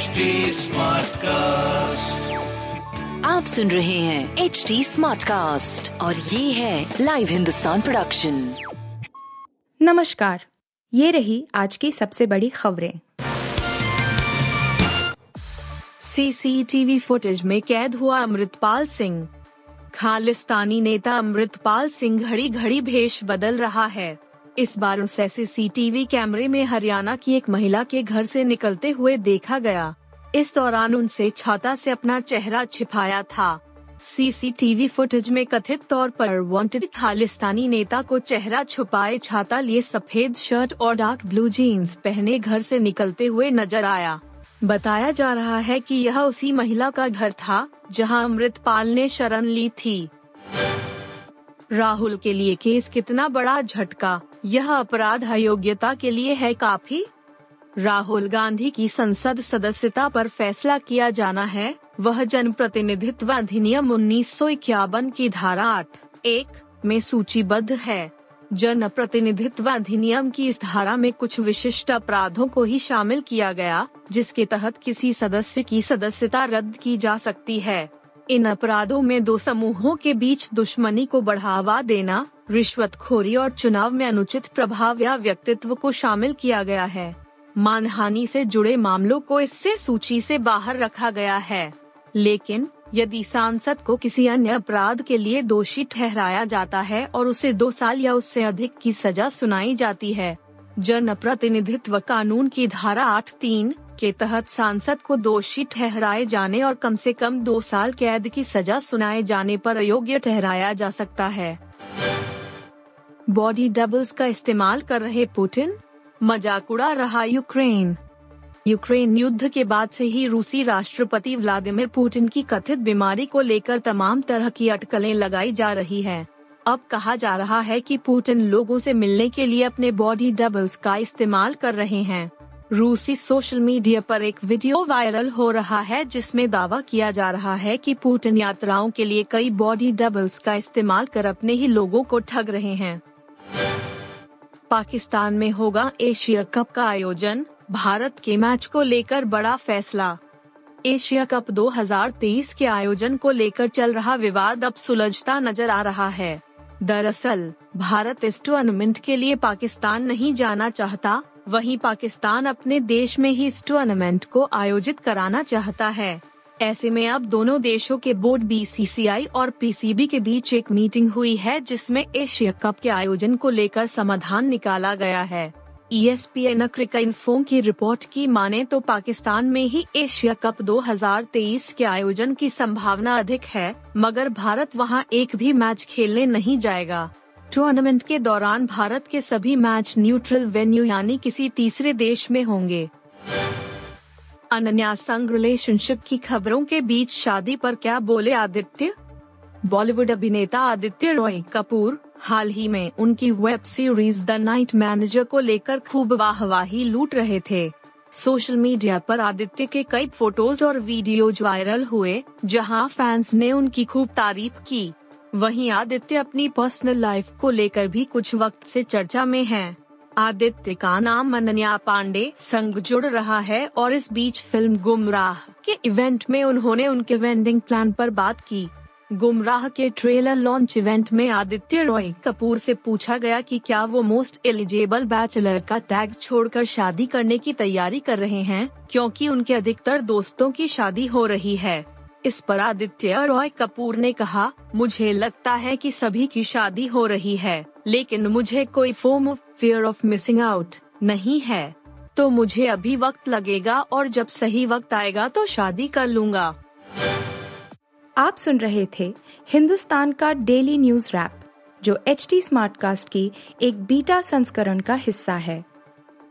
HD cast आप सुन रहे हैं एच डी स्मार्ट कास्ट और ये है लाइव हिंदुस्तान प्रोडक्शन नमस्कार ये रही आज की सबसे बड़ी खबरें। सीसीटीवी फुटेज में कैद हुआ अमृतपाल सिंह। खालिस्तानी नेता अमृतपाल सिंह घड़ी घड़ी भेष बदल रहा है। इस बार उसे सीसीटीवी कैमरे में हरियाणा की एक महिला के घर से निकलते हुए देखा गया। इस दौरान उनसे छाता से अपना चेहरा छिपाया था। सीसीटीवी फुटेज में कथित तौर पर वांटेड खालिस्तानी नेता को चेहरा छुपाए छाता लिए सफ़ेद शर्ट और डार्क ब्लू जीन्स पहने घर से निकलते हुए नज़र आया। बताया जा रहा है कि यह उसी महिला का घर था, जहाँ अमृतपाल ने शरण ली थी। राहुल के लिए केस कितना बड़ा झटका? यह अपराध अयोग्यता के लिए है काफ़ी। राहुल गांधी की संसद सदस्यता पर फैसला किया जाना है। वह जन प्रतिनिधित्व अधिनियम उन्नीस सौ इक्यावन की धारा आठ, एक, में सूचीबद्ध है। जन प्रतिनिधित्व अधिनियम की इस धारा में कुछ विशिष्ट अपराधों को ही शामिल किया गया, जिसके तहत किसी सदस्य की सदस्यता रद्द की जा सकती है। इन अपराधों में दो समूहों के बीच दुश्मनी को बढ़ावा देना रिश्वतखोरी और चुनाव में अनुचित प्रभाव या व्यक्तित्व को शामिल किया गया है। मानहानि से जुड़े मामलों को इससे सूची से बाहर रखा गया है। लेकिन, यदि सांसद को किसी अन्य अपराध के लिए दोषी ठहराया जाता है और उसे दो साल या उससे अधिक की सजा सुनाई जाती है जन प्रतिनिधित्व कानून की धारा आठ तीन के तहत सांसद को दोषी ठहराए जाने और कम से कम दो साल कैद की सजा सुनाए जाने पर अयोग्य ठहराया जा सकता है। बॉडी डबल्स का इस्तेमाल कर रहे पुतिन? मज़ाक उड़ा रहा यूक्रेन। यूक्रेन युद्ध के बाद से ही रूसी राष्ट्रपति व्लादिमीर पुतिन की कथित बीमारी को लेकर तमाम तरह की अटकलें लगाई जा रही हैं। अब कहा जा रहा है कि पुतिन लोगों से मिलने के लिए अपने बॉडी डबल्स का इस्तेमाल कर रहे हैं। रूसी सोशल मीडिया पर एक वीडियो वायरल हो रहा है जिसमें दावा किया जा रहा है कि पुतिन यात्राओं के लिए कई बॉडी डबल्स का इस्तेमाल कर अपने ही लोगों को ठग रहे हैं। पाकिस्तान में होगा एशिया कप का आयोजन, भारत के मैच को लेकर बड़ा फैसला। एशिया कप 2023 के आयोजन को लेकर चल रहा विवाद अब सुलझता नज़र आ रहा है। दरअसल, भारत इस टूर्नामेंट के लिए पाकिस्तान नहीं जाना चाहता, वहीं पाकिस्तान अपने देश में ही इस टूर्नामेंट को आयोजित कराना चाहता है। ऐसे में अब दोनों देशों के बोर्ड बीसीसीआई और पीसीबी के बीच एक मीटिंग हुई है, जिसमें एशिया कप के आयोजन को लेकर समाधान निकाला गया है। E S P N info की रिपोर्ट की माने तो पाकिस्तान में ही एशिया कप 2023 के आयोजन की संभावना अधिक है, मगर भारत वहाँ एक भी मैच खेलने नहीं जाएगा। टूर्नामेंट के दौरान भारत के सभी मैच न्यूट्रल वेन्यू यानी किसी तीसरे देश में होंगे। अनन्या संग रिलेशनशिप की खबरों के बीच शादी पर क्या बोले आदित्य? बॉलीवुड अभिनेता आदित्य रॉय कपूर, हाल ही में उनकी web series the night manager को लेकर खूब वाहवाही लूट रहे थे। सोशल मीडिया पर आदित्य के कई फ़ोटोज़ और वीडियोज़ वायरल हुए, जहाँ फैंस ने उनकी खूब तारीफ़ की। वहीं आदित्य अपनी पर्सनल लाइफ को लेकर भी कुछ वक्त से चर्चा में हैं। आदित्य का नाम अनन्या पांडे संग जुड़ रहा है और इस बीच फ़िल्म गुमराह के इवेंट में उन्होंने उनके वेंडिंग प्लान पर बात की। गुमराह के ट्रेलर लॉन्च इवेंट में आदित्य रॉय कपूर से पूछा गया कि क्या वो मोस्ट एलिजिबल बैचलर का टैग छोड़कर शादी करने की तैयारी कर रहे हैं, क्योंकि उनके अधिकतर दोस्तों की शादी हो रही है। इस पर आदित्य रॉय कपूर ने कहा, मुझे लगता है कि सभी की शादी हो रही है, लेकिन मुझे कोई form of fear of missing out नहीं है। तो मुझे अभी वक्त लगेगा और जब सही वक्त आएगा तो शादी कर लूँगा। आप सुन रहे थे हिंदुस्तान का डेली न्यूज़ रैप, जो एच टी स्मार्ट कास्ट की एक बीटा संस्करण का हिस्सा है।